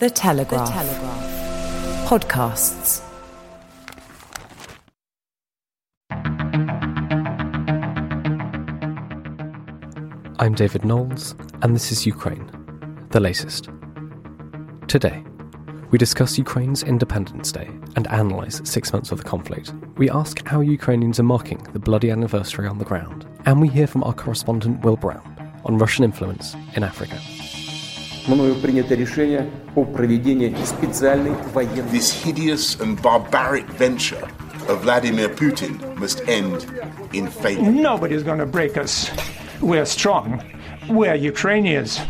The Telegraph. The Telegraph. Podcasts. I'm David Knowles, and this is Ukraine, the latest. Today, we discuss Ukraine's Independence Day and analyse six months of the conflict. We ask how Ukrainians are marking the bloody anniversary on the ground, and we hear from our correspondent Will Brown on Russian influence in Africa. This hideous and barbaric venture of Vladimir Putin must end in failure. Nobody's going to break us. We're strong. We're Ukrainians.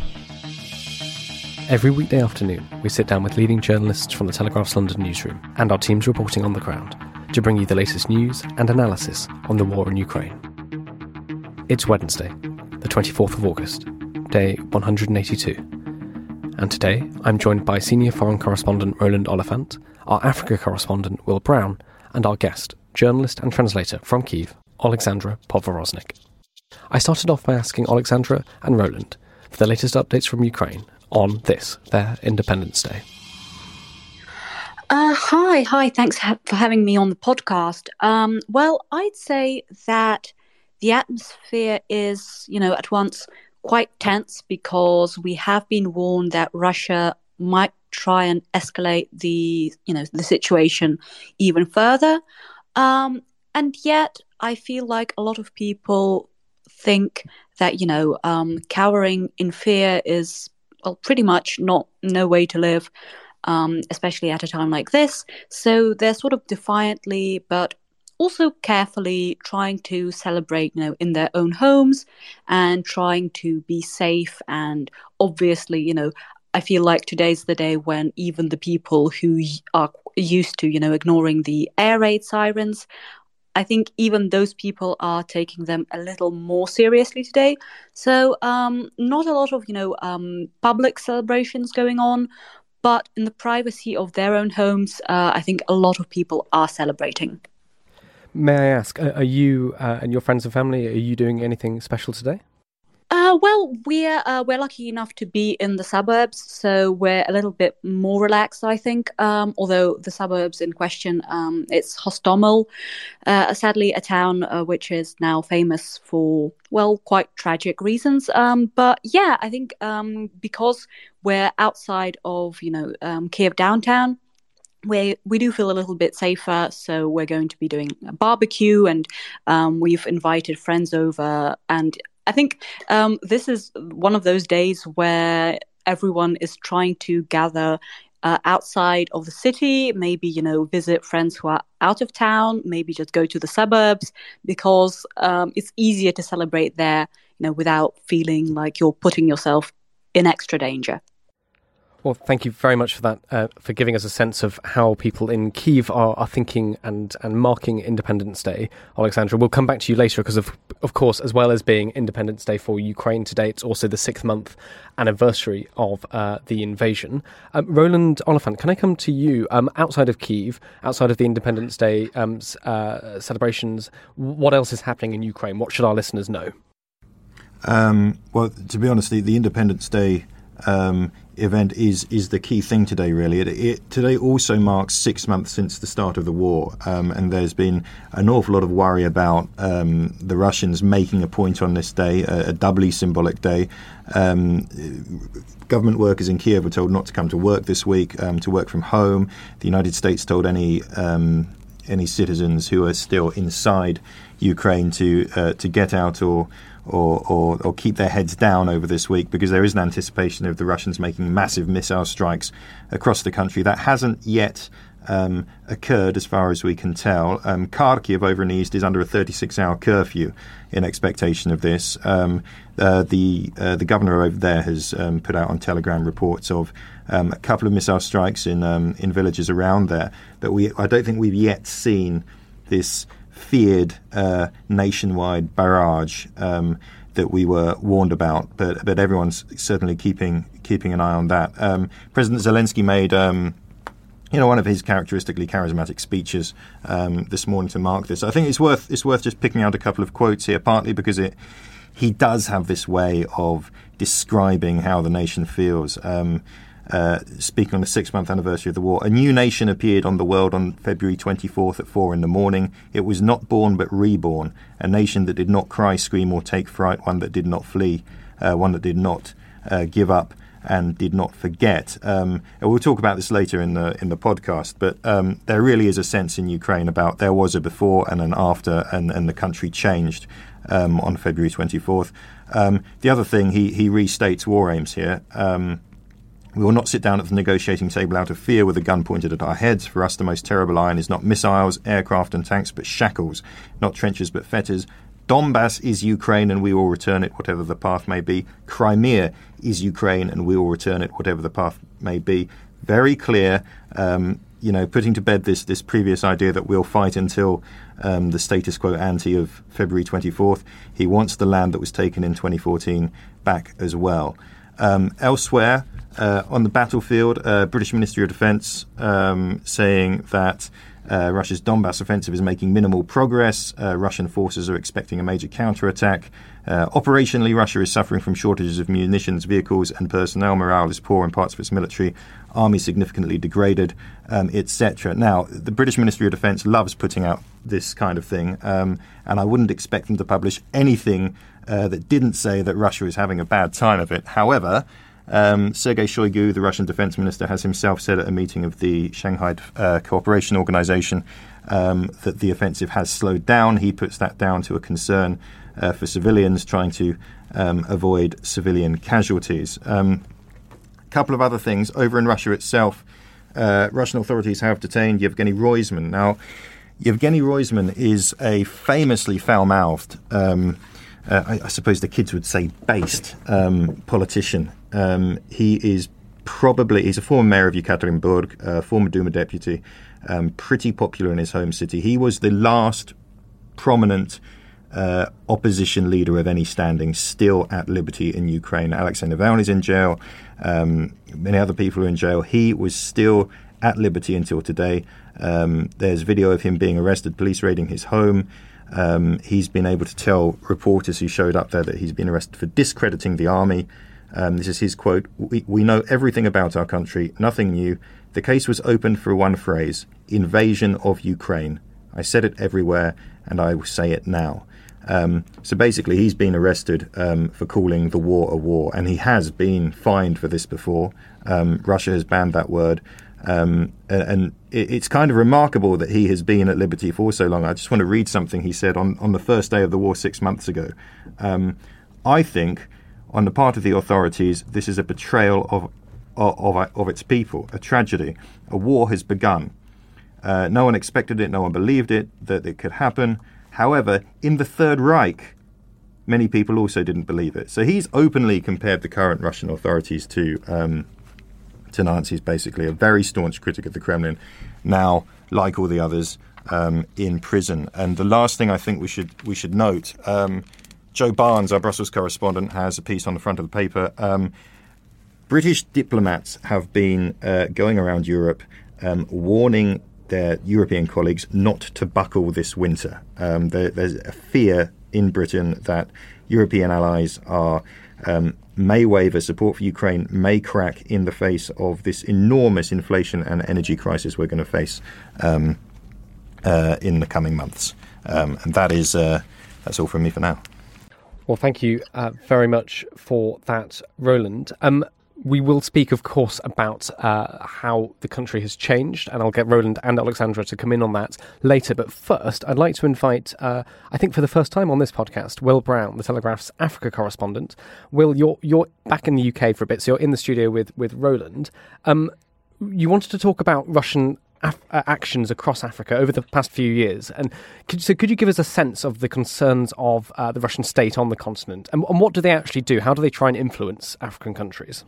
Every weekday afternoon, we sit down with leading journalists from the Telegraph's London newsroom and our teams reporting on the ground to bring you the latest news and analysis on the war in Ukraine. It's Wednesday, the 24th of August, day 182. And today, I'm joined by senior foreign correspondent Roland Oliphant, our Africa correspondent Will Brown, and our guest, journalist and translator from Kiev, Alexandra Povoroznyk. I started off by asking Alexandra and Roland for the latest updates from Ukraine on this, their Independence Day. Uh, hi, hi. Thanks ha- for having me on the podcast. Um, well, I'd say that the atmosphere is, you know, at once quite tense because we have been warned that Russia might try and escalate the, you know, the situation even further. Um, and yet, I feel like a lot of people think that you know um, cowering in fear is well pretty much not no way to live um, especially at a time like this so they're sort of defiantly but also carefully trying to celebrate you know in their own homes and trying to be safe and obviously you know i feel like today's the day when even the people who are used to you know ignoring the air raid sirens I think even those people are taking them a little more seriously today. So, um, not a lot of, you know, um, public celebrations going on, but in the privacy of their own homes, uh, I think a lot of people are celebrating. May I ask, are you uh, and your friends and family, are you doing anything special today? Uh, well, we're uh, we're lucky enough to be in the suburbs, so we're a little bit more relaxed, I think. Um, although the suburbs in question, um, it's Hostomel, uh, sadly a town uh, which is now famous for well, quite tragic reasons. Um, but yeah, I think um, because we're outside of you know um, Kiev downtown, we we do feel a little bit safer, so we're going to be doing a barbecue, and um, we've invited friends over, and I think um, this is one of those days where everyone is trying to gather uh, outside of the city, maybe, you know, visit friends who are out of town, maybe just go to the suburbs because um, it's easier to celebrate there, you know, without feeling like you're putting yourself in extra danger. Well, thank you very much for that, uh, for giving us a sense of how people in Kiev are, are thinking and, and marking Independence Day. Alexandra, we'll come back to you later because, of, of course, as well as being Independence Day for Ukraine today, it's also the sixth month anniversary of uh, the invasion. Um, Roland Oliphant, can I come to you? Um, outside of Kiev, outside of the Independence Day um, uh, celebrations, what else is happening in Ukraine? What should our listeners know? Um, well, to be honest, the, the Independence Day um, event is is the key thing today. Really, it, it, today also marks six months since the start of the war, um, and there's been an awful lot of worry about um, the Russians making a point on this day, a, a doubly symbolic day. Um, government workers in Kiev were told not to come to work this week, um, to work from home. The United States told any um, any citizens who are still inside Ukraine to uh, to get out or or, or, or, keep their heads down over this week because there is an anticipation of the Russians making massive missile strikes across the country. That hasn't yet um, occurred, as far as we can tell. Um, Kharkiv over in the east is under a 36 hour curfew in expectation of this. Um, uh, the uh, the governor over there has um, put out on Telegram reports of um, a couple of missile strikes in um, in villages around there, but we I don't think we've yet seen this feared uh, nationwide barrage um, that we were warned about. But but everyone's certainly keeping keeping an eye on that. Um, President Zelensky made. Um, you know, one of his characteristically charismatic speeches um, this morning to mark this. I think it's worth it's worth just picking out a couple of quotes here, partly because it he does have this way of describing how the nation feels. Um, uh, speaking on the six month anniversary of the war. A new nation appeared on the world on February 24th at 4 in the morning. It was not born but reborn, a nation that did not cry, scream, or take fright, one that did not flee, uh, one that did not uh, give up. And did not forget. Um, and we'll talk about this later in the in the podcast. But um, there really is a sense in Ukraine about there was a before and an after, and, and the country changed um, on February 24th. Um, the other thing he he restates war aims here. We will not sit down at the negotiating table out of fear with a gun pointed at our heads. For us, the most terrible iron is not missiles, aircraft, and tanks, but shackles, not trenches, but fetters. Donbass is Ukraine, and we will return it, whatever the path may be. Crimea is Ukraine, and we will return it, whatever the path may be. Very clear. Um, you know, putting to bed this this previous idea that we'll fight until um, the status quo ante of February 24th. He wants the land that was taken in 2014 back as well. Um, elsewhere, uh, on the battlefield, uh, British Ministry of Defence um, saying that uh, Russia's Donbass offensive is making minimal progress. Uh, Russian forces are expecting a major counterattack. Uh, operationally, Russia is suffering from shortages of munitions, vehicles, and personnel. Morale is poor in parts of its military. Army significantly degraded, um, etc. Now, the British Ministry of Defence loves putting out this kind of thing, um, and I wouldn't expect them to publish anything uh, that didn't say that Russia is having a bad time of it. However, um, Sergei Shoigu, the Russian defense minister, has himself said at a meeting of the Shanghai uh, Cooperation Organization um, that the offensive has slowed down. He puts that down to a concern uh, for civilians trying to um, avoid civilian casualties. A um, couple of other things. Over in Russia itself, uh, Russian authorities have detained Yevgeny Roizman. Now, Yevgeny Roizman is a famously foul mouthed um, uh, I, I, suppose the kids would say based um, politician. Um, he is probably he's a former mayor of Yekaterinburg, uh, former Duma deputy, um, pretty popular in his home city. He was the last prominent uh, opposition leader of any standing still at liberty in Ukraine. Alexei Navalny is in jail. Um, many other people are in jail. He was still at liberty until today. Um, there's video of him being arrested, police raiding his home. Um, he's been able to tell reporters who showed up there that he's been arrested for discrediting the army. Um, this is his quote we, we know everything about our country, nothing new. The case was opened for one phrase invasion of Ukraine. I said it everywhere, and I will say it now. Um, so basically, he's been arrested um, for calling the war a war, and he has been fined for this before. Um, Russia has banned that word. Um, and it's kind of remarkable that he has been at liberty for so long. I just want to read something he said on, on the first day of the war six months ago. Um, I think, on the part of the authorities, this is a betrayal of, of, of, of its people, a tragedy. A war has begun. Uh, no one expected it, no one believed it, that it could happen. However, in the Third Reich, many people also didn't believe it. So he's openly compared the current Russian authorities to um, to Nazis, basically, a very staunch critic of the Kremlin, now, like all the others, um, in prison. And the last thing I think we should we should note, um, Joe Barnes, our Brussels correspondent, has a piece on the front of the paper. Um, British diplomats have been uh, going around Europe um, warning their European colleagues not to buckle this winter. Um, there, there's a fear in Britain that European allies are um, may waver, support for Ukraine may crack in the face of this enormous inflation and energy crisis we're going to face um, uh, in the coming months. Um, and that is uh, that's all from me for now. Well, thank you uh, very much for that, Roland. Um, we will speak, of course, about uh, how the country has changed, and I'll get Roland and Alexandra to come in on that later. But first, I'd like to invite, uh, I think for the first time on this podcast, Will Brown, the Telegraph's Africa correspondent. Will, you're you're back in the UK for a bit, so you're in the studio with with Roland. Um, you wanted to talk about Russian af- uh, actions across Africa over the past few years. And could, so, could you give us a sense of the concerns of uh, the Russian state on the continent, and, and what do they actually do? How do they try and influence African countries?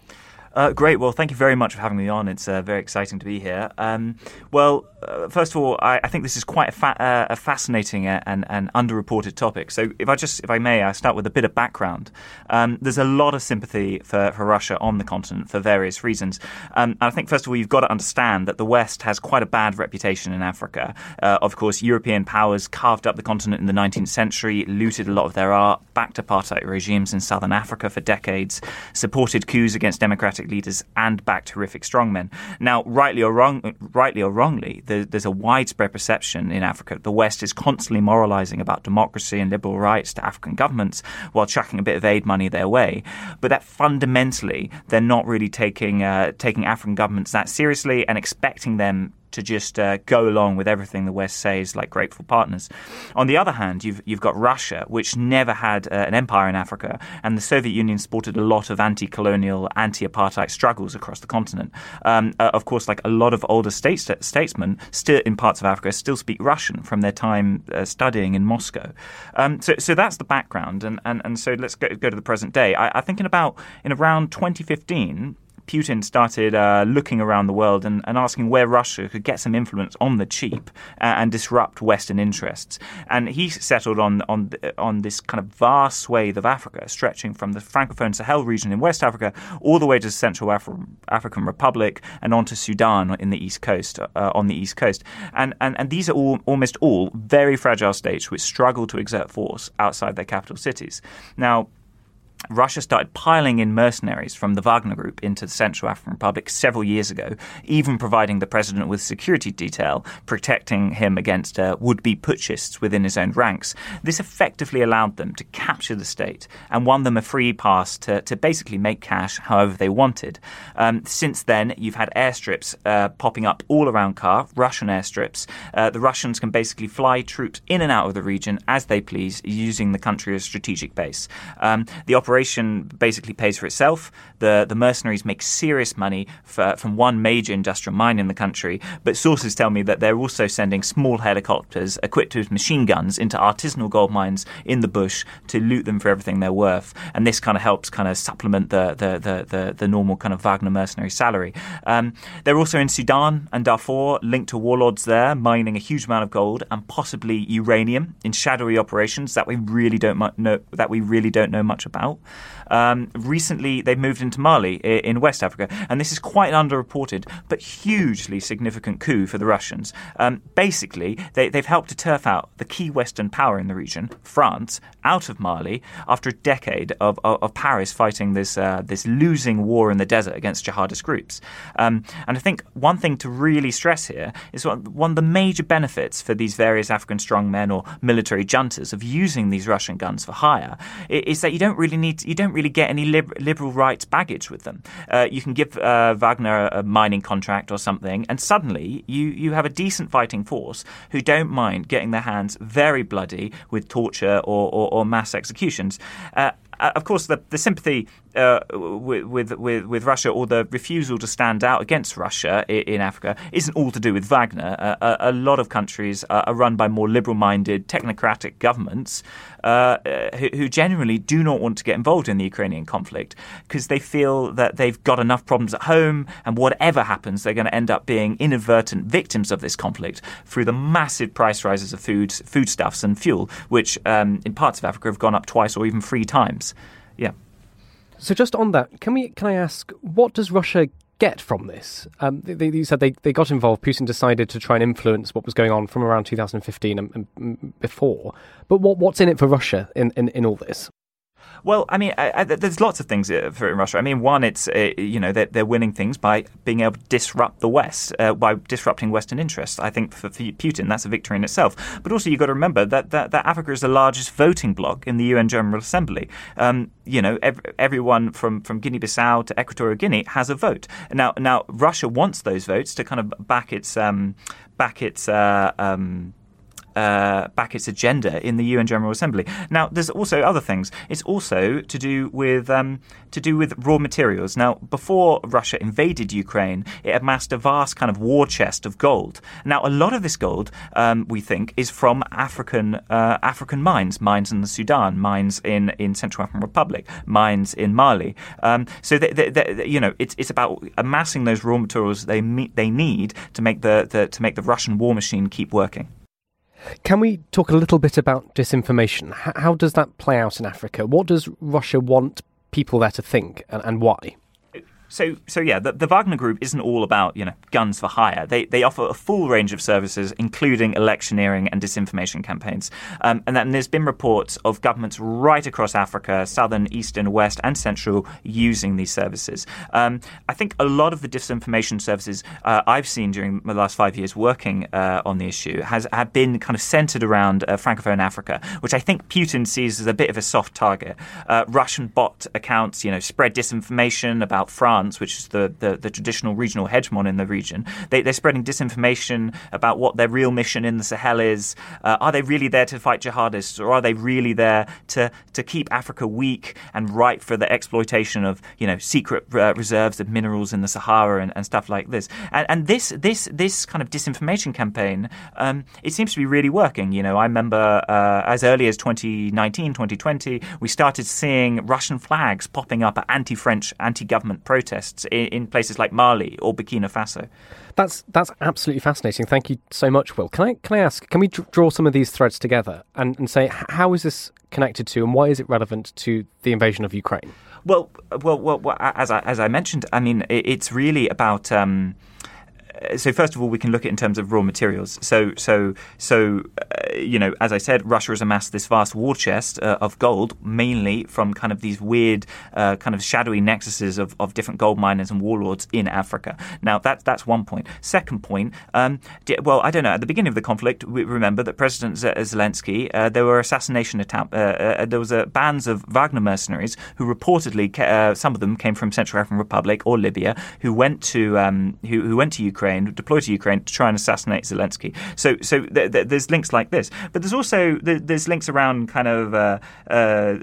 Uh, great. Well, thank you very much for having me on. It's uh, very exciting to be here. Um, well, uh, first of all, I, I, think this is quite a, fa- uh, a fascinating and, and, underreported topic. So, if I just, if I may, I start with a bit of background. Um, there's a lot of sympathy for, for Russia on the continent for various reasons. Um, I think, first of all, you've got to understand that the West has quite a bad reputation in Africa. Uh, of course, European powers carved up the continent in the 19th century, looted a lot of their art, backed apartheid regimes in southern Africa for decades, supported coups against democratic leaders and backed horrific strongmen. Now, rightly or wrong, rightly or wrongly, there's a widespread perception in Africa that the West is constantly moralizing about democracy and liberal rights to African governments while chucking a bit of aid money their way. But that fundamentally, they're not really taking uh, taking African governments that seriously and expecting them to just uh, go along with everything the West says, like grateful partners. On the other hand, you've you've got Russia, which never had uh, an empire in Africa, and the Soviet Union supported a lot of anti-colonial, anti-apartheid struggles across the continent. Um, uh, of course, like a lot of older state statesmen, still in parts of Africa, still speak Russian from their time uh, studying in Moscow. Um, so, so that's the background, and, and, and so let's go, go to the present day. I, I think in about in around 2015 Putin started uh, looking around the world and, and, asking where Russia could get some influence on the cheap uh, and disrupt Western interests. And he settled on on on this kind of vast swathe of Africa, stretching from the Francophone Sahel region in West Africa all the way to the Central Af- African Republic and on to Sudan in the east coast uh, on the east coast. And, and and these are all almost all very fragile states which struggle to exert force outside their capital cities. Now Russia started piling in mercenaries from the Wagner Group into the Central African Republic several years ago, even providing the president with security detail, protecting him against uh, would be putschists within his own ranks. This effectively allowed them to capture the state and won them a free pass to, to basically make cash however they wanted. Um, since then, you've had airstrips uh, popping up all around CAR, Russian airstrips. Uh, the Russians can basically fly troops in and out of the region as they please, using the country as a strategic base. Um, the operation basically pays for itself. The the mercenaries make serious money for, from one major industrial mine in the country, but sources tell me that they're also sending small helicopters equipped with machine guns into artisanal gold mines in the bush to loot them for everything they're worth. And this kind of helps kind of supplement the the the, the, the normal kind of Wagner mercenary salary. Um, they're also in Sudan and Darfur, linked to warlords there, mining a huge amount of gold and possibly uranium in shadowy operations that we really don't know that we really don't know much about help um, recently, they've moved into Mali in West Africa, and this is quite an underreported but hugely significant coup for the Russians. Um, basically, they, have helped to turf out the key Western power in the region, France, out of Mali after a decade of, of, of Paris fighting this uh, this losing war in the desert against jihadist groups. Um, and I think one thing to really stress here is one, one of the major benefits for these various African strongmen or military juntas of using these Russian guns for hire is that you don't really need you don't really get any liberal rights baggage with them. Uh, you can give uh, Wagner a mining contract or something, and suddenly you you have a decent fighting force who don't mind getting their hands very bloody with torture or, or, or mass executions. Uh, uh, of course, the, the sympathy uh, with, with, with Russia or the refusal to stand out against Russia in, in Africa isn't all to do with Wagner. Uh, a, a, lot of countries are run by more liberal-minded, technocratic governments uh, who, who, generally do not want to get involved in the Ukrainian conflict because they feel that they've got enough problems at home, and whatever happens, they're going to end up being inadvertent victims of this conflict through the massive price rises of food, foodstuffs and fuel, which um, in parts of Africa have gone up twice or even three times. Yeah. So just on that, can we can I ask what does Russia get from this? Um, they, they, you said they, they got involved. Putin decided to try and influence what was going on from around 2015 and, and before. But what what's in it for Russia in, in, in all this? Well, I mean, I, I, there's lots of things uh, for in Russia. I mean, one, it's uh, you know they're, they're, winning things by being able to disrupt the West uh, by disrupting Western interests. I think for, for, Putin, that's a victory in itself. But also, you've got to remember that, that, that Africa is the largest voting bloc in the UN General Assembly. Um, you know, every, everyone from, from Guinea-Bissau to Equatorial Guinea has a vote. Now, now Russia wants those votes to kind of back its um, back its uh, um, uh, back its agenda in the UN General Assembly. Now, there's also other things. It's also to do with um, to do with raw materials. Now, before Russia invaded Ukraine, it amassed a vast kind of war chest of gold. Now, a lot of this gold, um, we think, is from African uh, African mines, mines in the Sudan, mines in, in Central African Republic, mines in Mali. Um, so, they, they, they, you know, it's it's about amassing those raw materials they they need to make the, the to make the Russian war machine keep working. Can we talk a little bit about disinformation? How does that play out in Africa? What does Russia want people there to think and, and why? So, so yeah, the, the, Wagner Group isn't all about you know guns for hire. They they offer a full range of services, including electioneering and disinformation campaigns. Um, and then there's been reports of governments right across Africa, southern, eastern, west, and central, using these services. Um, I think a lot of the disinformation services uh, I've seen during the last five years working uh, on the issue has have been kind of centered around uh, francophone Africa, which I think Putin sees as a bit of a soft target. Uh, Russian bot accounts, you know, spread disinformation about France France, which is the, the, the traditional regional hegemon in the region. They, are spreading disinformation about what their real mission in the Sahel is. Uh, are they really there to fight jihadists, or are they really there to, to keep Africa weak and ripe for the exploitation of you know secret uh, reserves of minerals in the Sahara and, and stuff like this? And, and, this this this kind of disinformation campaign, um, it seems to be really working. You know, I remember uh, as early as 2019, 2020, we started seeing Russian flags popping up at anti-French, anti-government protests protests in, in places like Mali or Burkina Faso. That's that's absolutely fascinating. Thank you so much, Will. Can I can I ask? Can we draw some of these threads together and, and say how is this connected to, and why is it relevant to the invasion of Ukraine? Well, well, well, well as I as I mentioned, I mean, it's really about. Um, so first of all, we can look at it in terms of raw materials. So, so, so, uh, you know, as I said, Russia has amassed this vast war chest uh, of gold, mainly from kind of these weird, uh, kind of shadowy nexuses of, of different gold miners and warlords in Africa. Now, that's that's one point. Second point, um, well, I don't know. At the beginning of the conflict, we remember that President Zelensky, uh, there were assassination attempts. Uh, there was a bands of Wagner mercenaries who reportedly, some of them came from Central African Republic or Libya, who went to um, who, who went to Ukraine Ukraine, deployed to Ukraine to try and assassinate Zelensky. So, so th- th- there's links like this, but there's also th- there's links around kind of uh, uh,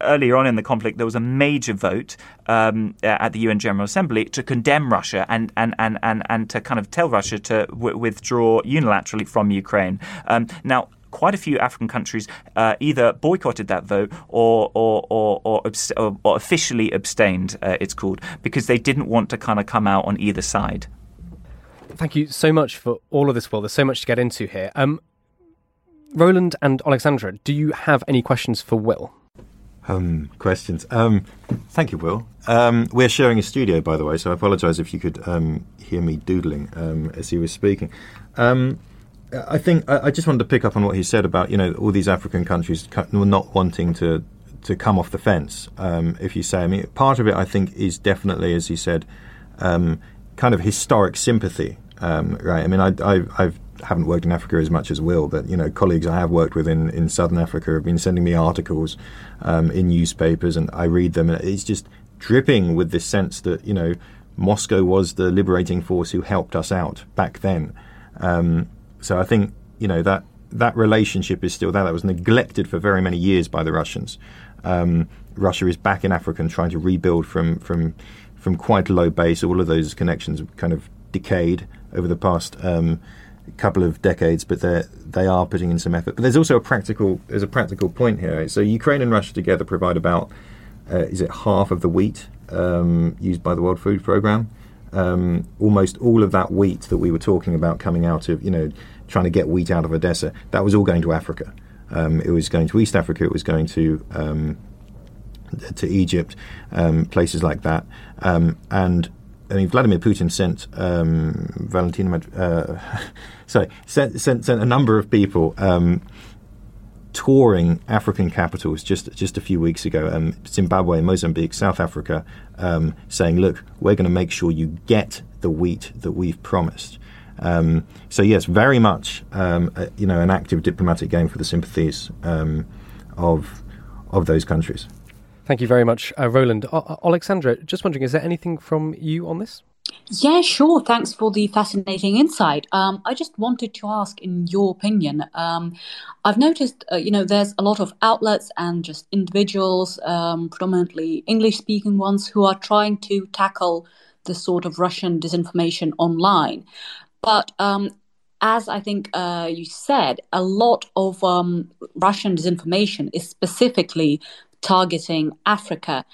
earlier on in the conflict. There was a major vote um, at the UN General Assembly to condemn Russia and and, and, and, and to kind of tell Russia to w- withdraw unilaterally from Ukraine. Um, now, quite a few African countries uh, either boycotted that vote or or or, or, or officially abstained. Uh, it's called because they didn't want to kind of come out on either side. Thank you so much for all of this, Will. There's so much to get into here. Um, Roland and Alexandra, do you have any questions for Will? Um, questions. Um, thank you, Will. Um, we're sharing a studio, by the way, so I apologise if you could um, hear me doodling um, as he was speaking. Um, I think I, I, just wanted to pick up on what he said about you know all these African countries not wanting to to come off the fence. if you say, I mean, part of it I think is definitely, as he said, kind of historic sympathy um, right. I mean, I, I I've haven't worked in Africa as much as Will, but you know, colleagues I have worked with in, in Southern Africa have been sending me articles um, in newspapers, and I read them, and it's just dripping with this sense that you know Moscow was the liberating force who helped us out back then. Um, so I think you know that that relationship is still there. That was neglected for very many years by the Russians. Um, Russia is back in Africa and trying to rebuild from from from quite a low base. All of those connections kind of decayed over the past um, couple of decades, but they they are putting in some effort. But there's also a practical there's a practical point here. So Ukraine and Russia together provide about uh, is it half of the wheat um, used by the World Food Programme? Um, almost all of that wheat that we were talking about coming out of you know trying to get wheat out of Odessa that was all going to Africa. Um, it was going to East Africa. It was going to um, to Egypt, um, places like that, and I mean, Vladimir Putin sent um, Valentina, uh, sorry, sent, sent, sent a number of people um, touring African capitals just just a few weeks ago, um, Zimbabwe, Mozambique, South Africa, um, saying, "Look, we're going to make sure you get the wheat that we've promised." Um, so yes, very much, um, a, you know, an active diplomatic game for the sympathies of of those countries. Thank you very much, uh, Roland. O- Alexandra, just wondering, is there anything from you on this? Yeah, sure. Thanks for the fascinating insight. Um, I just wanted to ask, in your opinion, um, I've noticed, uh, you know, there's a lot of outlets and just individuals, um, predominantly English-speaking ones, who are trying to tackle this sort of Russian disinformation online. But um, as I think uh, you said, a lot of um, Russian disinformation is specifically targeting Africa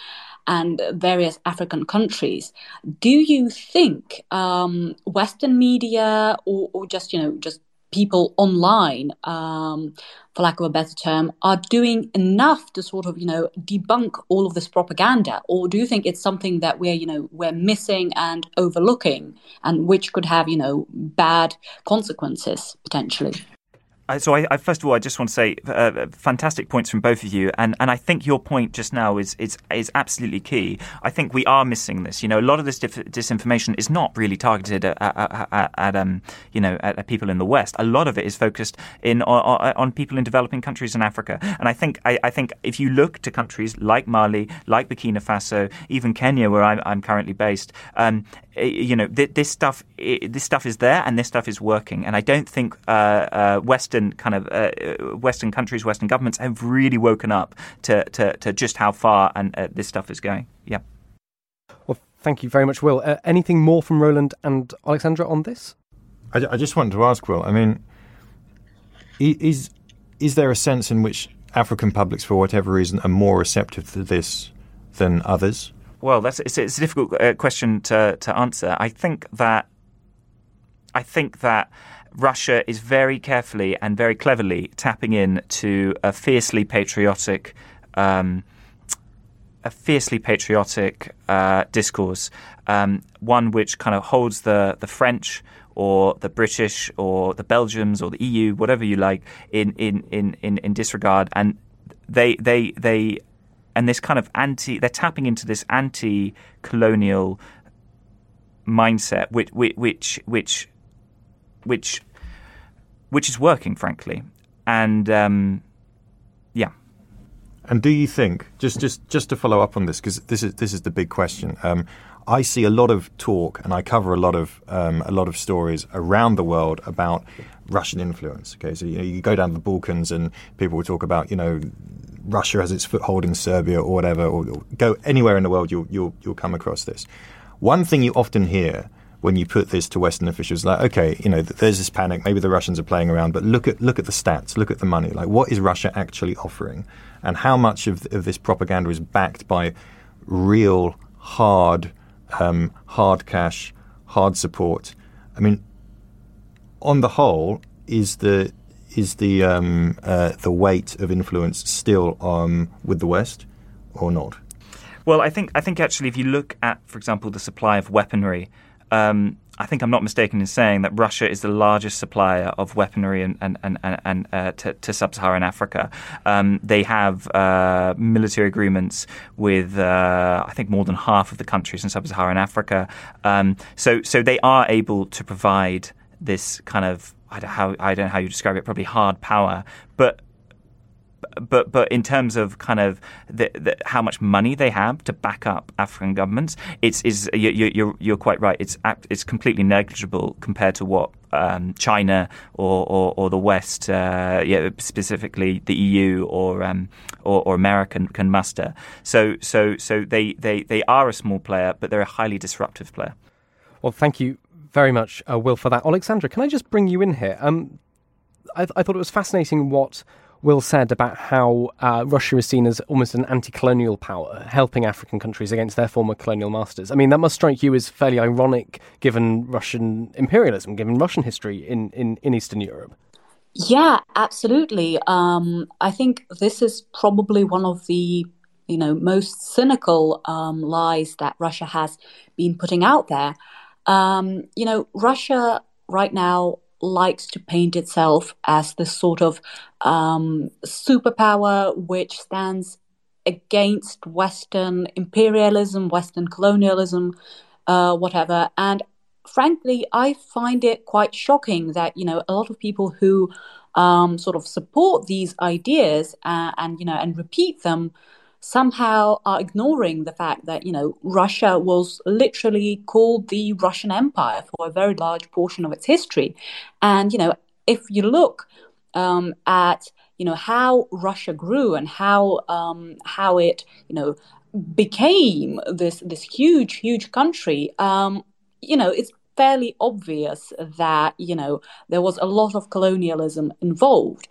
and various African countries. Do you think um, Western media or, or, just you know just people online, um, for lack of a better term, are doing enough to sort of you know debunk all of this propaganda, or do you think it's something that we're you know we're missing and overlooking, and which could have you know bad consequences potentially? So I, I, first of all, I just want to say uh, fantastic points from both of you, and, and I think your point just now is, is is absolutely key. I think we are missing this. You know, a lot of this dif- disinformation is not really targeted at, at, at, at um, you know at, people in the West. A lot of it is focused in on, on people in developing countries in Africa, and I think I, I, think if you look to countries like Mali, like Burkina Faso, even Kenya, where I'm, I'm currently based, um, you know, th- this stuff this stuff is there and this stuff is working. And I don't think uh, uh, Western kind of uh, Western countries, Western governments have really woken up to to, to just how far and uh, this stuff is going. Yeah. Well, thank you very much, Will. Uh, anything more from Roland and Alexandra on this? I, I just wanted to ask Will. I mean, is is there a sense in which African publics, for whatever reason, are more receptive to this than others? Well, that's it's, it's a difficult uh, question to to answer. I think that I think that Russia is very carefully and very cleverly tapping in to a fiercely patriotic. Um, a fiercely patriotic uh, discourse, um, one which kind of holds the, the French or the British or the Belgians or the EU, whatever you like, in, in, in, in, in disregard. And they, they, they and this kind of anti they're tapping into this anti-colonial mindset which which which which which is working frankly and um, yeah and do you think just just just to follow up on this because this is this is the big question um, I see a lot of talk and I cover a lot of um, a lot of stories around the world about Russian influence. Okay, so you, know, you go down to the Balkans and people will talk about you know Russia has its foothold in Serbia or whatever, or, or go anywhere in the world, you'll, you'll, you'll come across this. One thing you often hear when you put this to Western officials, like, okay, you know, there's this panic, maybe the Russians are playing around, but look at look at the stats, look at the money. Like, what is Russia actually offering, and how much of, of this propaganda is backed by real hard, um, hard cash, hard support? I mean, on the whole, is the is the um, uh, the weight of influence still um, with the West or not? Well, I think I think actually, if you look at, for example, the supply of weaponry, um, I think I'm not mistaken in saying that Russia is the largest supplier of weaponry and, and, and, and uh, to, to, sub-Saharan Africa. Um, they have uh, military agreements with uh, I think more than half of the countries in sub-Saharan Africa. Um, so so they are able to provide this kind of I don't how I don't know how you describe it. Probably hard power, but but but in terms of kind of the, the, how much money they have to back up African governments, it's is you, you're you're quite right. It's it's completely negligible compared to what um, China or, or, or, the West, uh, yeah, specifically the EU or, um, or, or America can, can muster. So so so they, they they are a small player, but they're a highly disruptive player. Well, thank you very much, uh, Will, for that. Alexandra, can I just bring you in here? Um, I, I, thought it was fascinating what Will said about how uh, Russia is seen as almost an anti colonial power, helping African countries against their former colonial masters. I mean, that must strike you as fairly ironic given Russian imperialism, given Russian history in, in, in Eastern Europe. Yeah, absolutely. Um, I think this is probably one of the you know most cynical um, lies that Russia has been putting out there. Um, you know, Russia right now likes to paint itself as this sort of um, superpower which stands against Western imperialism, Western colonialism, uh, whatever. And frankly, I find it quite shocking that you know a lot of people who um, sort of support these ideas uh, and you know and repeat them somehow are ignoring the fact that, you know, Russia was literally called the Russian Empire for a very large portion of its history. And, you know, if you look um, at, you know, how Russia grew and how um, how it, you know, became this this huge huge country um, you know it's fairly obvious that you know there was a lot of colonialism involved.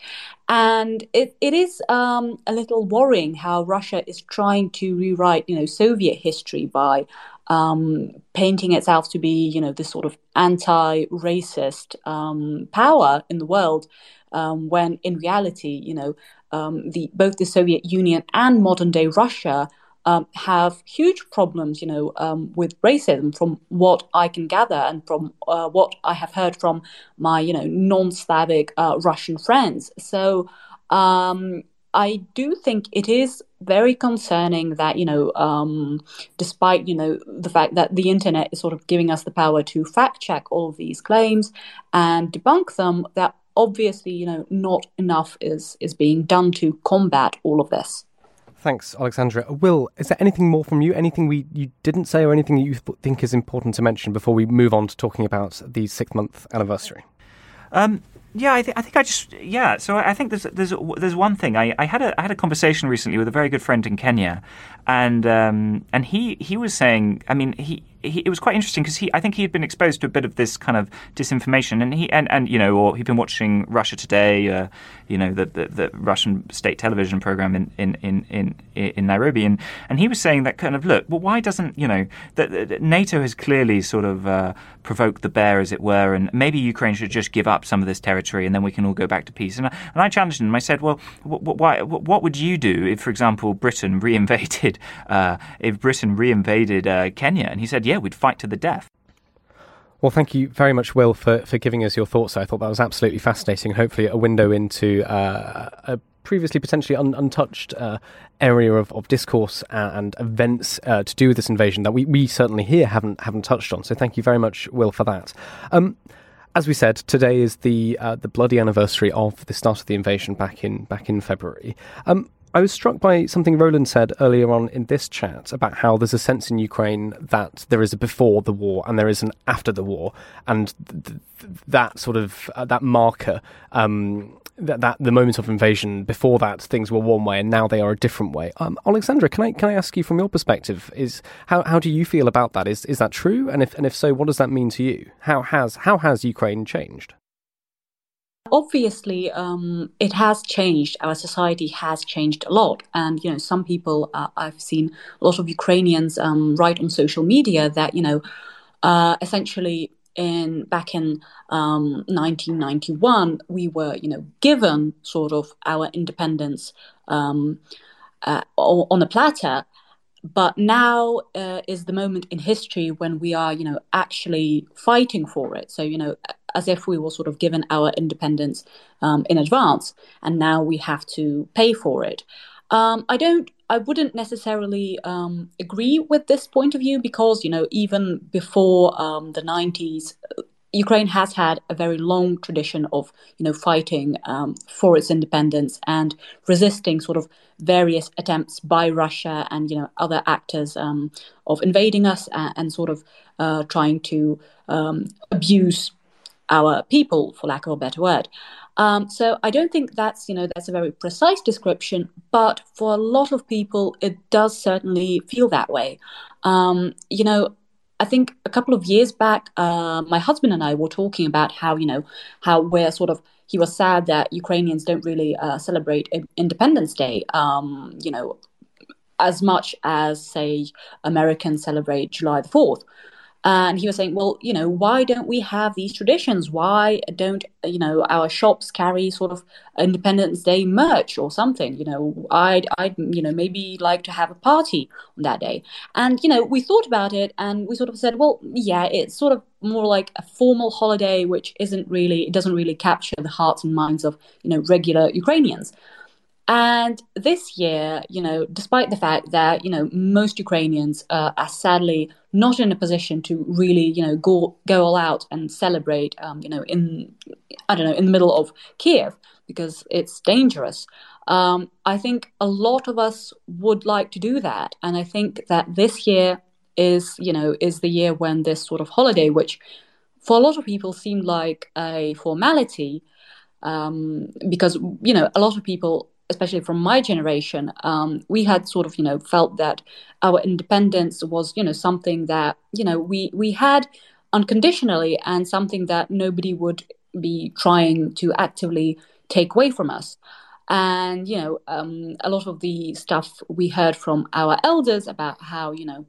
And it, it is um, a little worrying how russia is trying to rewrite you know soviet history by um, painting itself to be you know this sort of anti-racist um, power in the world um, when in reality you know um, the both the soviet union and modern day russia um, have huge problems, you know, um, with racism. From what I can gather, and from uh, what I have heard from my, you know, non-Slavic uh, Russian friends. So um, I do think it is very concerning that you know, um, despite you know the fact that the internet is sort of giving us the power to fact check all of these claims and debunk them, that obviously you know not enough is is being done to combat all of this. Thanks, Alexandra. Will, is there anything more from you? Anything we you didn't say, or anything that you th- think is important to mention before we move on to talking about the six month anniversary? Um, yeah, I, th- I think I just yeah. So I think there's there's there's one thing. I, I had a I had a conversation recently with a very good friend in Kenya, and um, and he he was saying. I mean, he he, it was quite interesting because he, I think he had been exposed to a bit of this kind of disinformation, and he and, and you know, or he'd been watching Russia Today, uh, you know, the, the, the Russian state television program in in, in, in in Nairobi, and and he was saying that kind of look, well, why doesn't you know that, NATO has clearly sort of uh, provoked the bear, as it were, and maybe Ukraine should just give up some of this territory, and then we can all go back to peace. And I, and I challenged him. I said, well, why, what would you do if, for example, Britain reinvaded uh, if Britain reinvaded uh, Kenya? And he said, yeah, we'd fight to the death. Well, thank you very much, Will, for, for giving us your thoughts. I thought that was absolutely fascinating. Hopefully, a window into uh, a previously potentially un- untouched uh, area of, of discourse and events uh, to do with this invasion that we, we certainly here haven't haven't touched on. So, thank you very much, Will, for that. Um, as we said, today is the uh, the bloody anniversary of the start of the invasion back in back in February. Um, I was struck by something Roland said earlier on in this chat about how there's a sense in Ukraine that there is a before the war and there is an after the war, and th- th- that sort of uh, that marker, um, that, that the moment of invasion before that things were one way and now they are a different way. Um, Alexandra, can I can I ask you from your perspective is how how do you feel about that? Is is that true? And if and if so, what does that mean to you? How has how has Ukraine changed? Obviously um, it has changed. Our society has changed a lot. And you know some people uh, i've seen a lot of ukrainians um, write on social media that you know uh, essentially in back in um, 1991 we were you know given sort of our independence um, uh, on a platter. But now uh, is the moment in history when we are you know actually fighting for it. So you know as if we were sort of given our independence um, in advance, and now we have to pay for it. Um, I don't. I wouldn't necessarily um, agree with this point of view because you know even before um, the '90s, Ukraine has had a very long tradition of you know fighting um, for its independence and resisting sort of various attempts by Russia and you know other actors um, of invading us and, and sort of uh, trying to um, abuse our people, for lack of a better word. Um, so I don't think that's you know that's a very precise description, but for a lot of people, it does certainly feel that way. Um, you know, I think a couple of years back, uh, my husband and I were talking about how you know how we're sort of he was sad that Ukrainians don't really uh, celebrate Independence Day. Um, you know, as much as say Americans celebrate July the Fourth. And he was saying, well, you know, why don't we have these traditions? Why don't, you know, our shops carry sort of Independence Day merch or something? You know, I'd, I'd, you know, maybe like to have a party on that day. And, you know, we thought about it and we sort of said, well, yeah, it's sort of more like a formal holiday, which isn't really, it doesn't really capture the hearts and minds of, you know, regular Ukrainians. And this year, you know, despite the fact that, you know, most Ukrainians uh, are sadly not in a position to really, you know, go, go all out and celebrate, um, you know, in, I don't know, in the middle of Kiev because it's dangerous. Um, I think a lot of us would like to do that, and I think that this year is, you know, is the year when this sort of holiday, which for a lot of people seemed like a formality, um, because you know a lot of people especially from my generation, um, we had sort of, you know, felt that our independence was, you know, something that, you know, we we had unconditionally and something that nobody would be trying to actively take away from us. And you know, um, a lot of the stuff we heard from our elders about how you know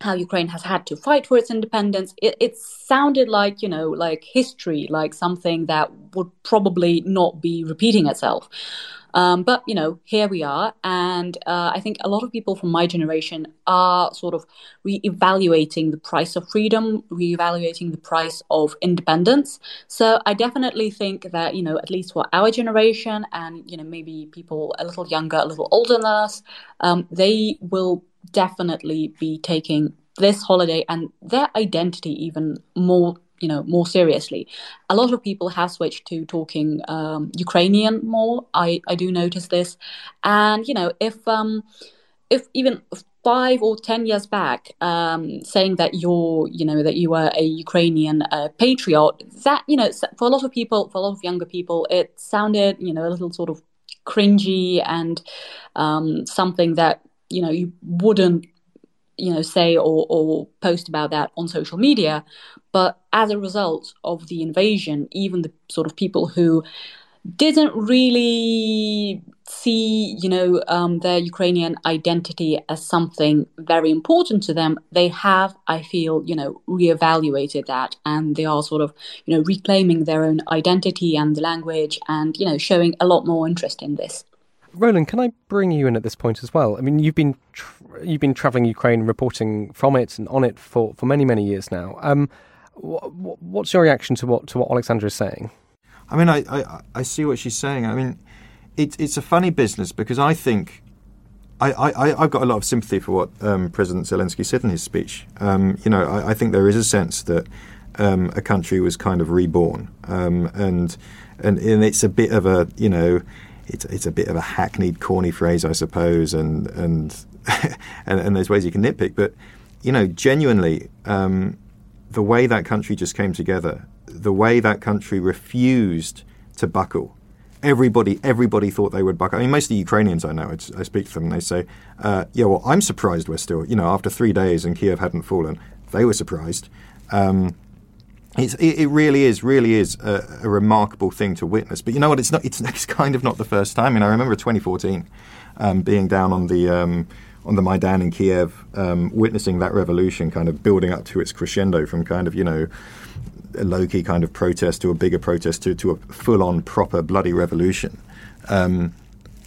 how Ukraine has had to fight for its independence. It, it, sounded like, you know, like history, like something that would probably not be repeating itself. Um, but you know, here we are, and uh, I think a lot of people from my generation are sort of re-evaluating the price of freedom, re-evaluating the price of independence. So I definitely think that you know, at least for our generation, and you know, maybe people a little younger, a little older than us, um, they will definitely be taking this holiday and their identity even more you know more seriously. A lot of people have switched to talking um, ukrainian more. I i do notice this. And you know if um if even five or ten years back um, saying that you're you know that you were a ukrainian uh, patriot that you know for a lot of people for a lot of younger people it sounded you know a little sort of cringy and um, something that you know you wouldn't you know say or, or post about that on social media. But as a result of the invasion even the sort of people who didn't really see you know um, their ukrainian identity as something very important to them they have i feel you know reevaluated that. And they are sort of you know reclaiming their own identity and the language and you know showing a lot more interest in this Roland, can I bring you in at this point as well? I mean, you've been tra- you've been travelling Ukraine, reporting from it and on it for, for many many years now. Um, wh- what's your reaction to what to what Alexandra is saying? I mean, I, I, I see what she's saying. I mean, it's it's a funny business because I think I, I, I've got a lot of sympathy for what um, President Zelensky said in his speech. Um, you know, I, I, think there is a sense that um, a country was kind of reborn, um, and, and and it's a bit of a you know it's it's a bit of a hackneyed, corny phrase, I suppose, and and and, and, there's ways you can nitpick, but you know, genuinely, um, the way that country just came together, the way that country refused to buckle. Everybody, everybody thought they would buckle. I mean, most of the Ukrainians I know, I, speak to them, and they say, uh, "Yeah, well, I'm surprised we're still, you know, after three days and Kiev hadn't fallen, they were surprised." Um, it's, it, really is, really is a, a, remarkable thing to witness. But you know what? It's not. It's, it's kind of not the first time. I mean, I remember 2014 um, being down on the um, on the Maidan in Kiev, um, witnessing that revolution kind of building up to its crescendo from kind of you know a low key kind of protest to a bigger protest to to a full on proper bloody revolution, um,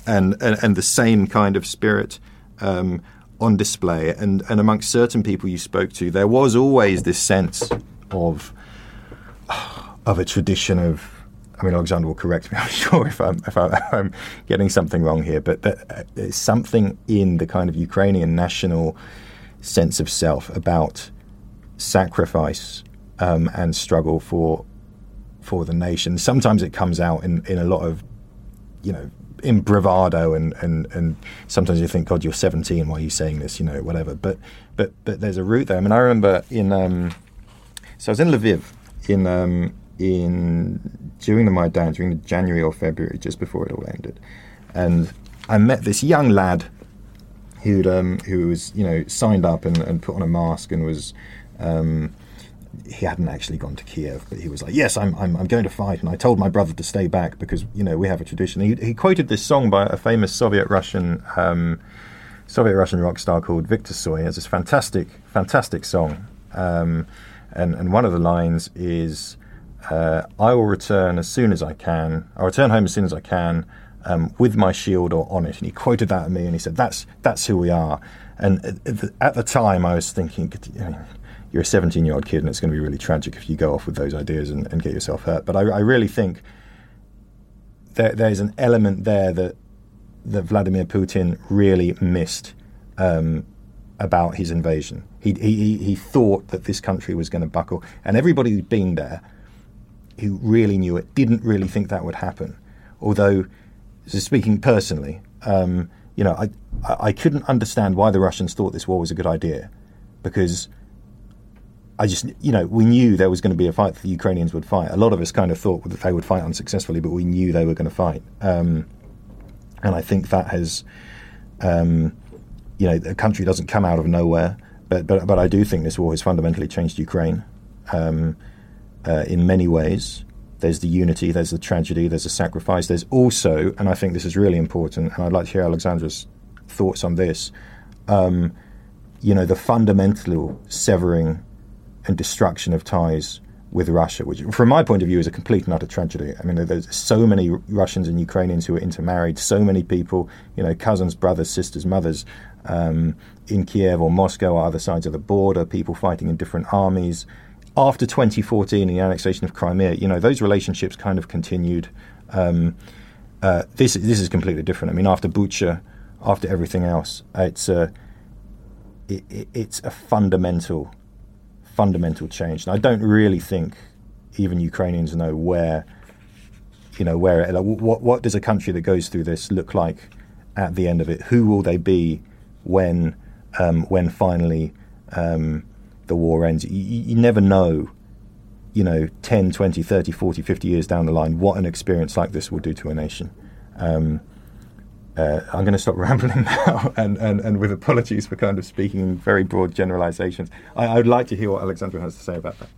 and, and, and the same kind of spirit. Um, on display, and, and amongst certain people you spoke to, there was always this sense of of a tradition of. I mean, Alexander will correct me. I'm sure if I'm if I'm getting something wrong here, but uh, there's something in the kind of Ukrainian national sense of self about sacrifice um, and struggle for for the nation. Sometimes it comes out in, in a lot of, you know, in bravado and, and, and sometimes you think, God, you're 17, why are you saying this? You know, whatever. But but but there's a root there. I mean, I remember in um, so I was in Lviv in um, in during the Maidan, during January or February, just before it all ended, and I met this young lad who um, who was you know signed up and, and, put on a mask and was. Um, he hadn't actually gone to Kiev, but he was like, "Yes, I'm, I'm, I'm going to fight." And I told my brother to stay back because you know we have a tradition. He, he quoted this song by a famous Soviet Russian um, Soviet Russian rock star called Victor Tsoi. It's this fantastic, fantastic song. Um, and, and one of the lines is, uh, I will return as soon as I can. I'll return home as soon as I can um, with my shield or on it. And he quoted that at me and he said, that's, that's who we are. And at the time, I was thinking, you're a 17 year old kid and it's going to be really tragic if you go off with those ideas and, and get yourself hurt. But I, I really think there, there's an element there that, that Vladimir Putin really missed um, about his invasion. He, he, he thought that this country was going to buckle, and everybody who'd been there, who really knew it, didn't really think that would happen. Although speaking personally, um, you know, I, I couldn't understand why the Russians thought this war was a good idea because I just, you know, we knew there was going to be a fight the Ukrainians would fight. A lot of us kind of thought that they would fight unsuccessfully, but we knew they were going to fight. Um, and I think that has, um, you know, the country doesn't come out of nowhere. But, but, but I do think this war has fundamentally changed Ukraine um, uh, in many ways. There's the unity, there's the tragedy, there's the sacrifice. There's also, and I think this is really important, and I'd like to hear Alexandra's thoughts on this. Um, you know, the fundamental severing and destruction of ties with Russia, which, from my point of view, is a complete and utter tragedy. I mean, there's so many Russians and Ukrainians who are intermarried, so many people, you know, cousins, brothers, sisters, mothers, um, in Kiev or Moscow or other sides of the border, people fighting in different armies. After 2014 and the annexation of Crimea, you know, those relationships kind of continued. Um, uh, this this is completely different. I mean, after Bucha, after everything else, it's a it, it, it's a fundamental fundamental change. And I don't really think even Ukrainians know where you know where like, what what does a country that goes through this look like at the end of it? Who will they be when um, when finally um, the war ends. You, you, never know, you know, 10, 20, 30, 40, 50 years down the line, what an experience like this will do to a nation. Um, uh, I'm going to stop rambling now, and, and, and with apologies for kind of speaking in very broad generalizations. I, I would like to hear what Alexandra has to say about that.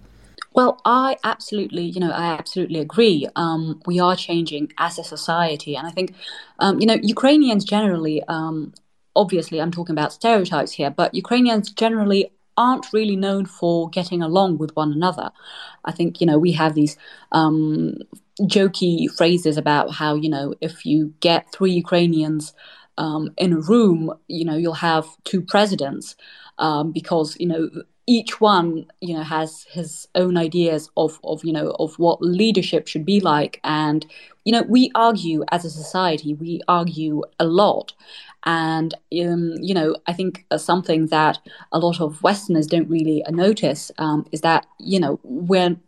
Well, I absolutely, you know, I absolutely agree. Um, we are changing as a society, and I think, um, you know, Ukrainians generally um, obviously I'm talking about stereotypes here, but Ukrainians generally aren't really known for getting along with one another. I think, you know, we have these um, jokey phrases about how, you know, if you get three Ukrainians um, in a room, you know, you'll have two presidents um, because, you know, each one you know has his own ideas of of you know of what leadership should be like and you know we argue as a society we argue a lot and, um, you know, I think uh, something that a lot of Westerners don't really uh, notice um, is that, you know, when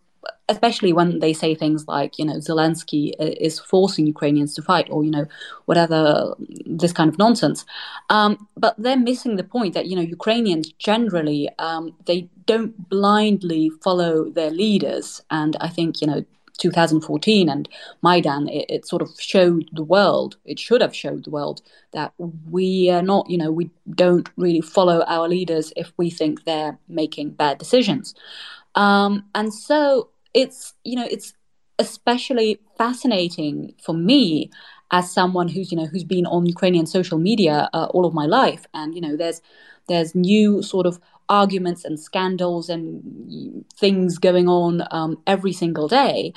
especially when they say things like, you know, Zelensky uh, is forcing Ukrainians to fight or, you know, whatever, this kind of nonsense. Um, but they're missing the point that, you know, Ukrainians generally, um, they don't blindly follow their leaders. And I think, you know, 2014 and Maidan, it, it, sort of showed the world, it should have showed the world that we are not, you know, we don't really follow our leaders if we think they're making bad decisions. Um, and so it's, you know, it's especially fascinating for me as someone who's, you know, who's been on Ukrainian social media uh, all of my life. And, you know, there's, there's new sort of arguments and scandals and things going on um, every single day.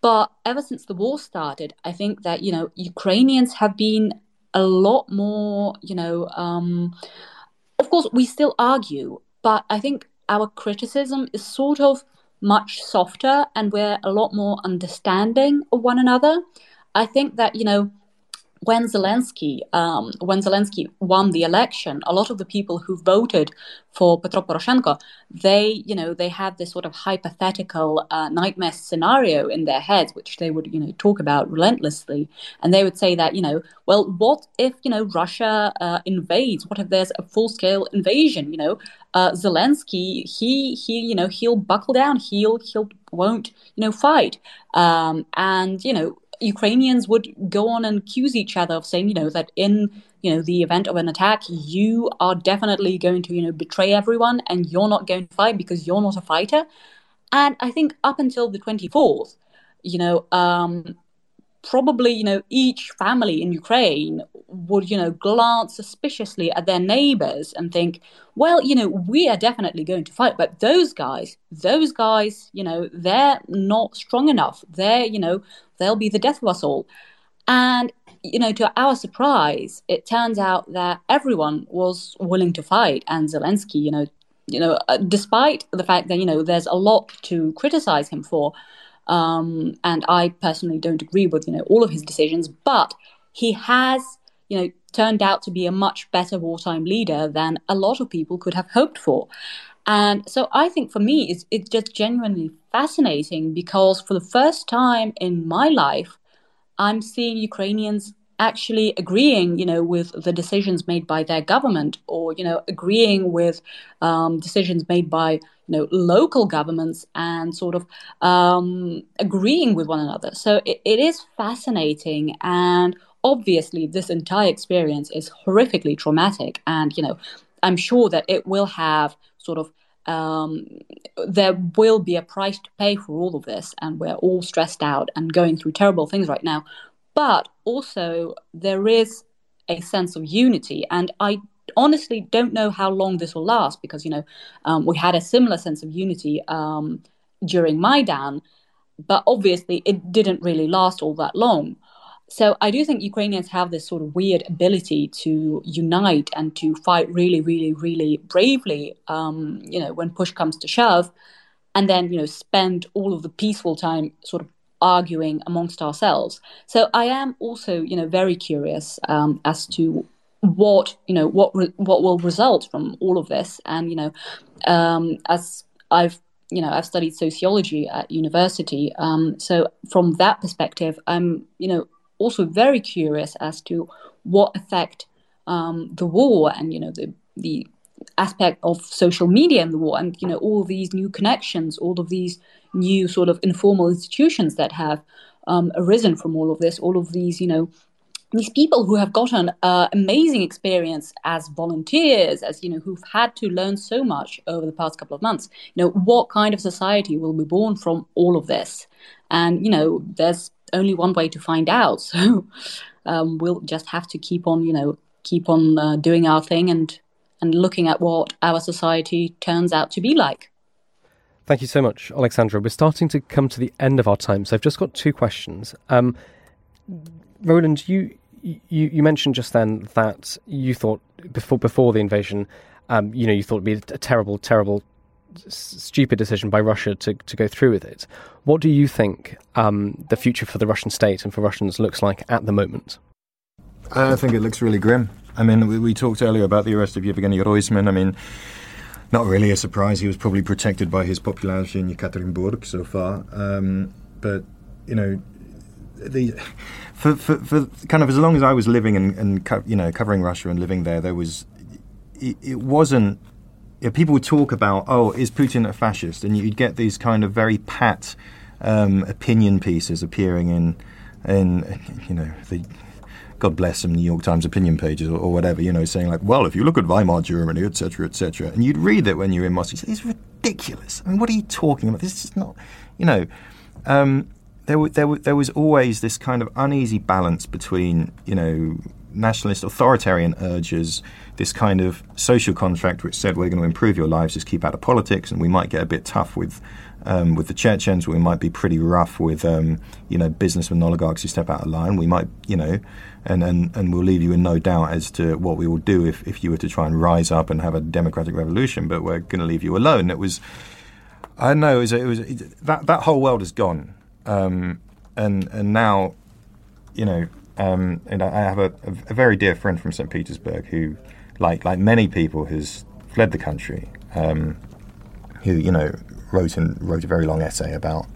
But ever since the war started, I think that you know Ukrainians have been a lot more. You know, um, of course, we still argue, but I think our criticism is sort of much softer, and we're a lot more understanding of one another. I think that you know when Zelensky um, when Zelensky won the election, a lot of the people who voted for Petro Poroshenko, they you know they had this sort of hypothetical uh, nightmare scenario in their heads, which they would you know talk about relentlessly, and they would say that you know well what if you know Russia uh, invades? What if there's a full scale invasion? You know uh, Zelensky he he you know he'll buckle down, he'll he'll won't you know fight, um, and you know Ukrainians would go on and accuse each other of saying, you know, that in you know the event of an attack, you are definitely going to you know betray everyone, and you're not going to fight because you're not a fighter. And I think up until the 24th, you know, um, probably you know each family in Ukraine would you know glance suspiciously at their neighbors and think well you know we are definitely going to fight. But those guys those guys you know they're not strong enough. They're you know they'll be the death of us all. And you know to our surprise it turns out that everyone was willing to fight. And Zelensky you know you know uh, despite the fact that you know there's a lot to criticize him for um, and I personally don't agree with you know all of his decisions, but he has you know turned out to be a much better wartime leader than a lot of people could have hoped for. And so I think for me, it's, it's just genuinely fascinating because for the first time in my life, I'm seeing Ukrainians actually agreeing, you know, with the decisions made by their government, or you know, agreeing with um, decisions made by know local governments, and sort of um, agreeing with one another. So it, it is fascinating, and obviously, this entire experience is horrifically traumatic, and you know, I'm sure that it will have sort of um, there will be a price to pay for all of this, and we're all stressed out and going through terrible things right now. But also, there is a sense of unity, and I honestly don't know how long this will last because you know um, we had a similar sense of unity um, during Maidan, but obviously it didn't really last all that long. So I do think Ukrainians have this sort of weird ability to unite and to fight really, really, really bravely. Um, you know, when push comes to shove, and then you know spend all of the peaceful time sort of arguing amongst ourselves. So I am also you know very curious um, as to what you know what re- what will result from all of this, and you know, um, as I've you know I've studied sociology at university, um, so from that perspective, I'm you know also very curious as to what effect um, the war and you know the the aspect of social media in the war and you know all these new connections all of these new sort of informal institutions that have um, arisen from all of this all of these you know these people who have gotten uh, amazing experience as volunteers as you know who've had to learn so much over the past couple of months you know what kind of society will be born from all of this and you know there's only one way to find out. So um, we'll just have to keep on, you know, keep on uh, doing our thing and and looking at what our society turns out to be like. Thank you so much, Alexandra. We're starting to come to the end of our time, so I've just got two questions. Um, Roland, you, you you mentioned just then that you thought before before the invasion, um, you know, you thought it'd be a terrible, terrible stupid decision by Russia to, to go through with it. What do you think um, the future for the Russian state and for Russians looks like at the moment? I think it looks really grim. I mean, we, we talked earlier about the arrest of Yevgeny Roizman. I mean, not really a surprise. He was probably protected by his popularity in Yekaterinburg so far. Um, but, you know, the, for, for, for, kind of as long as I was living and, and co- you know, covering Russia and living there, there was, it, it wasn't you know, people would talk about, oh, is Putin a fascist? And you'd get these kind of very pat um, opinion pieces appearing in, in you know, the God bless them, New York Times opinion pages or, or, whatever, you know, saying like, well, if you look at Weimar Germany, etc., etc., and you'd read it when you're in Moscow, you say, it's ridiculous. I mean, what are you talking about? This is not, you know. Um, there, there, there was always this kind of uneasy balance between, you know, nationalist authoritarian urges, this kind of social contract which said we're going to improve your lives, just keep out of politics, and we might get a bit tough with um, with the Chechens, we might be pretty rough with um, you know businessmen oligarchs who step out of line. We might you know, and, and and we'll leave you in no doubt as to what we will do if, if you were to try and rise up and have a democratic revolution. But we're going to leave you alone. It was, I know, it was, it was that that whole world is gone, um, and and now, you know, um, and I have a, a, very dear friend from St. Petersburg who, like like many people, has fled the country. Um, who you know wrote and wrote a very long essay about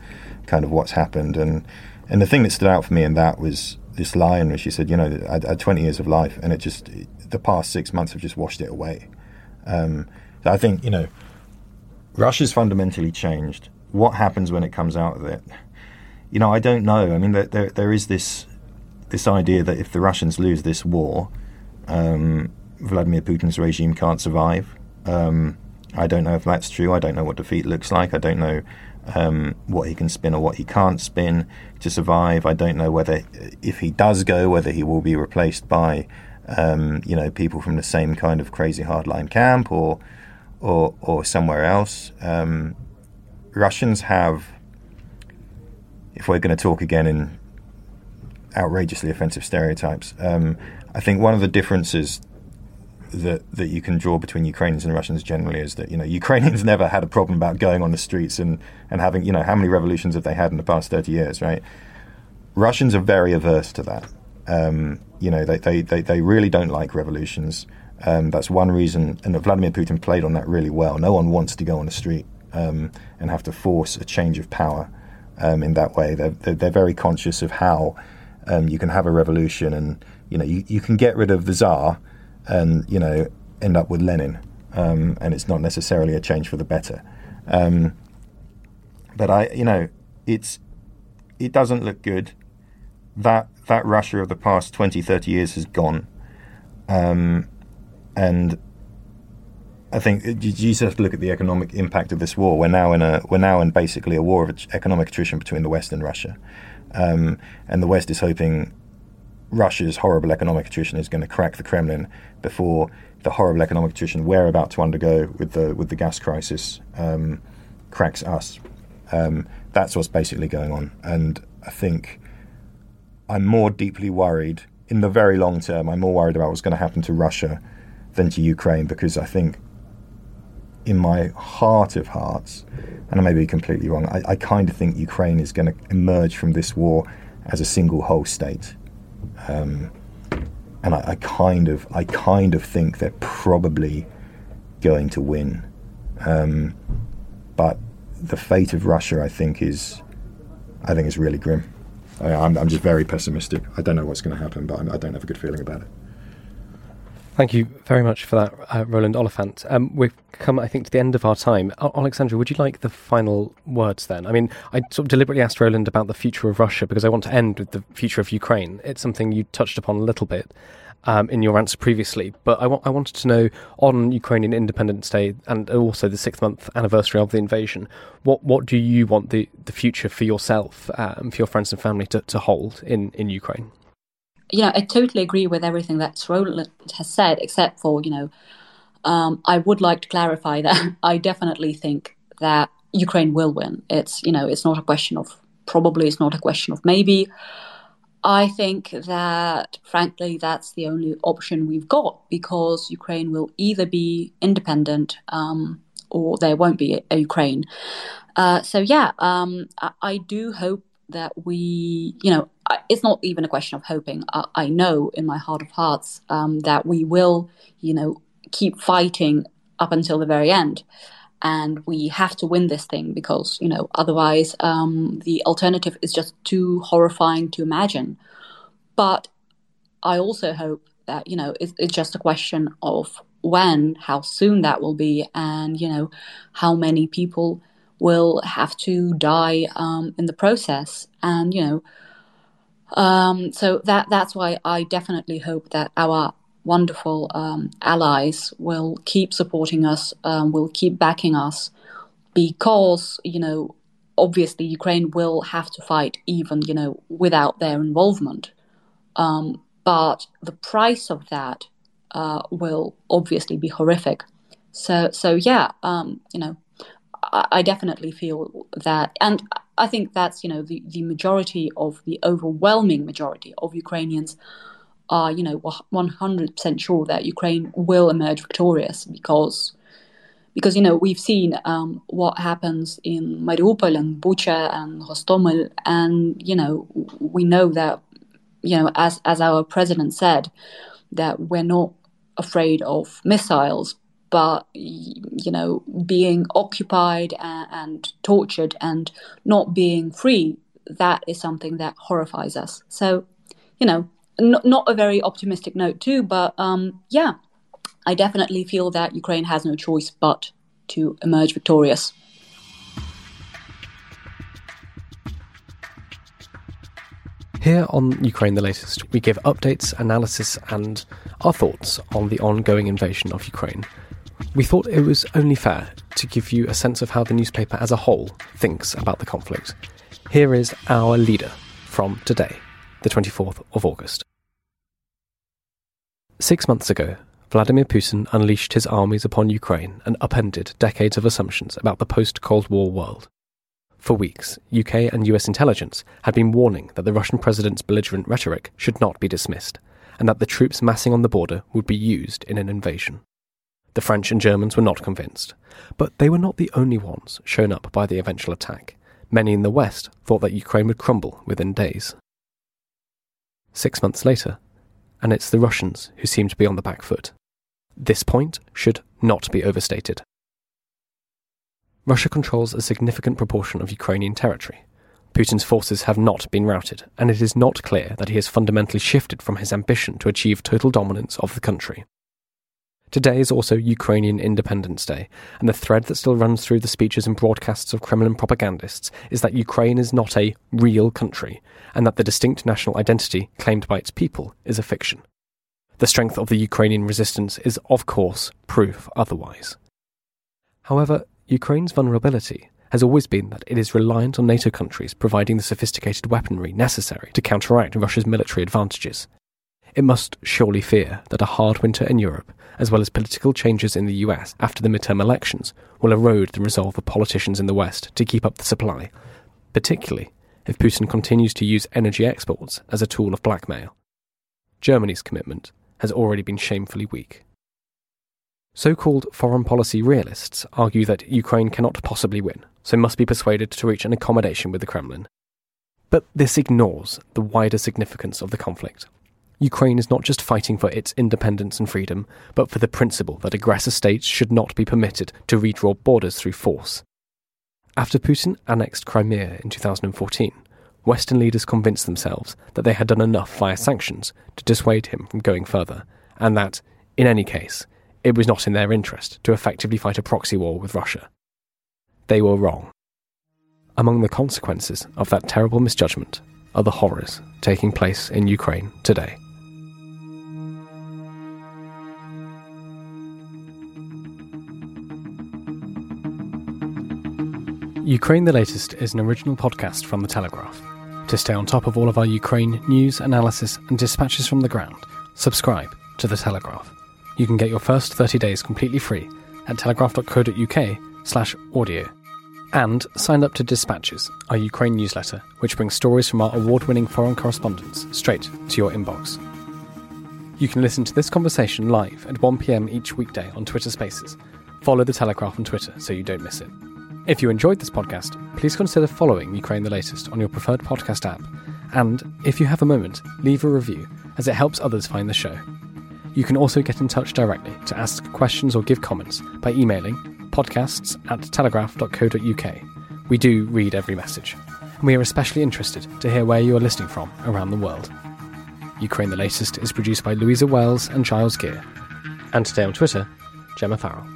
kind of what's happened, and and the thing that stood out for me in that was this line where she said, you know, I, had 20 years of life, and it just the past six months have just washed it away. Um, I think you know, Russia's fundamentally changed. What happens when it comes out of it? You know, I don't know. I mean, there, there, there is this this idea that if the Russians lose this war, um, Vladimir Putin's regime can't survive. Um, I don't know if that's true. I don't know what defeat looks like. I don't know um, what he can spin or what he can't spin to survive. I don't know whether, if he does go, whether he will be replaced by, um, you know, people from the same kind of crazy hardline camp or, or, or somewhere else. Um, Russians have, if we're going to talk again in outrageously offensive stereotypes. Um, I think one of the differences that that you can draw between Ukrainians and Russians generally is that you know Ukrainians never had a problem about going on the streets and and having you know how many revolutions have they had in the past thirty years, right? Russians are very averse to that. Um, you know they, they, they, they really don't like revolutions. Um, that's one reason, and Vladimir Putin played on that really well. No one wants to go on the street um, and have to force a change of power um, in that way. They're, they're, they're very conscious of how Um, you can have a revolution, and you know you, you can get rid of the czar, and you know end up with Lenin, um, and it's not necessarily a change for the better. Um, but I, you know, it's it doesn't look good. That that Russia of the past 20, 30 years has gone, um, and I think you just have to look at the economic impact of this war. We're now in a we're now in basically a war of economic attrition between the West and Russia, um, and the West is hoping Russia's horrible economic attrition is going to crack the Kremlin before the horrible economic attrition we're about to undergo with the with the gas crisis um, cracks us. Um, that's what's basically going on, and I think I'm more deeply worried in the very long term. I'm more worried about what's going to happen to Russia than to Ukraine because I think in my heart of hearts, and I may be completely wrong, I, I kind of think Ukraine is going to emerge from this war as a single whole state. Um, and I, I, kind of, I kind of think they're probably going to win. Um, but the fate of Russia, I think, is, I think, is really grim. I, I'm, I'm just very pessimistic. I don't know what's going to happen, but I don't have a good feeling about it. Thank you very much for that, uh, Roland Oliphant. Um, we've come, I think, to the end of our time. Alexandra, would you like the final words then? I mean, I sort of deliberately asked Roland about the future of Russia because I want to end with the future of Ukraine. It's something you touched upon a little bit um, in your answer previously, but I, wanted to know on Ukrainian Independence Day and also the sixth month anniversary of the invasion, what, what do you want the, the future for yourself, um, for your friends and family to, to hold in, in Ukraine? You know, I totally agree with everything that Roland has said, except for, you know, um, I would like to clarify that I definitely think that Ukraine will win. It's, you know, it's not a question of probably, it's not a question of maybe. I think that, frankly, that's the only option we've got because Ukraine will either be independent um, or there won't be a, Ukraine. Uh, so, yeah, um, I, I do hope that we, you know, it's not even a question of hoping. I, I know in my heart of hearts um, that we will, you know, keep fighting up until the very end. And we have to win this thing because, you know, otherwise um, the alternative is just too horrifying to imagine. But I also hope that, you know, it's, it's just a question of when, how soon that will be, and, you know, how many people will have to die um, in the process. And you know, um, so that that's why I definitely hope that our wonderful um, allies will keep supporting us, um, will keep backing us, because you know, obviously Ukraine will have to fight even you know without their involvement. Um, but the price of that uh, will obviously be horrific. So so yeah, um, you know, I definitely feel that, and I think that's you know the the majority of the overwhelming majority of Ukrainians are you know 100% sure that Ukraine will emerge victorious because because you know we've seen um, what happens in Mariupol and Bucha and Hostomel, and you know we know that you know as as our president said that we're not afraid of missiles but you know being occupied and, and, tortured and not being free that is something that horrifies us so you know n- not a very optimistic note too but um, yeah i definitely feel that ukraine has no choice but to emerge victorious Here on Ukraine the Latest, we give updates, analysis, and our thoughts on the ongoing invasion of Ukraine. We thought it was only fair to give you a sense of how the newspaper as a whole thinks about the conflict. Here is our leader from today, the 24th of August. Six months ago, Vladimir Putin unleashed his armies upon Ukraine and upended decades of assumptions about the post Cold War world. For weeks, UK and US intelligence had been warning that the Russian president's belligerent rhetoric should not be dismissed, and that the troops massing on the border would be used in an invasion. The French and Germans were not convinced, but they were not the only ones shown up by the eventual attack. Many in the West thought that Ukraine would crumble within days. Six months later, and it's the Russians who seem to be on the back foot. This point should not be overstated. Russia controls a significant proportion of Ukrainian territory. Putin's forces have not been routed, and it is not clear that he has fundamentally shifted from his ambition to achieve total dominance of the country. Today is also Ukrainian Independence Day, and the thread that still runs through the speeches and broadcasts of Kremlin propagandists is that Ukraine is not a real country, and that the distinct national identity claimed by its people is a fiction. The strength of the Ukrainian resistance is, of course, proof otherwise. However, Ukraine's vulnerability has always been that it is reliant on NATO countries providing the sophisticated weaponry necessary to counteract Russia's military advantages. It must surely fear that a hard winter in Europe, as well as political changes in the US after the midterm elections, will erode the resolve of politicians in the West to keep up the supply, particularly if Putin continues to use energy exports as a tool of blackmail. Germany's commitment has already been shamefully weak. So called foreign policy realists argue that Ukraine cannot possibly win, so must be persuaded to reach an accommodation with the Kremlin. But this ignores the wider significance of the conflict. Ukraine is not just fighting for its independence and freedom, but for the principle that aggressor states should not be permitted to redraw borders through force. After Putin annexed Crimea in 2014, Western leaders convinced themselves that they had done enough via sanctions to dissuade him from going further, and that, in any case, it was not in their interest to effectively fight a proxy war with Russia. They were wrong. Among the consequences of that terrible misjudgment are the horrors taking place in Ukraine today. Ukraine the Latest is an original podcast from The Telegraph. To stay on top of all of our Ukraine news, analysis, and dispatches from the ground, subscribe to The Telegraph. You can get your first 30 days completely free at telegraph.co.uk slash audio. And sign up to Dispatches, our Ukraine newsletter, which brings stories from our award winning foreign correspondents straight to your inbox. You can listen to this conversation live at 1pm each weekday on Twitter Spaces. Follow The Telegraph on Twitter so you don't miss it. If you enjoyed this podcast, please consider following Ukraine the Latest on your preferred podcast app. And if you have a moment, leave a review, as it helps others find the show. You can also get in touch directly to ask questions or give comments by emailing podcasts at telegraph.co.uk. We do read every message, and we are especially interested to hear where you are listening from around the world. Ukraine the Latest is produced by Louisa Wells and Giles Gear. And today on Twitter, Gemma Farrell.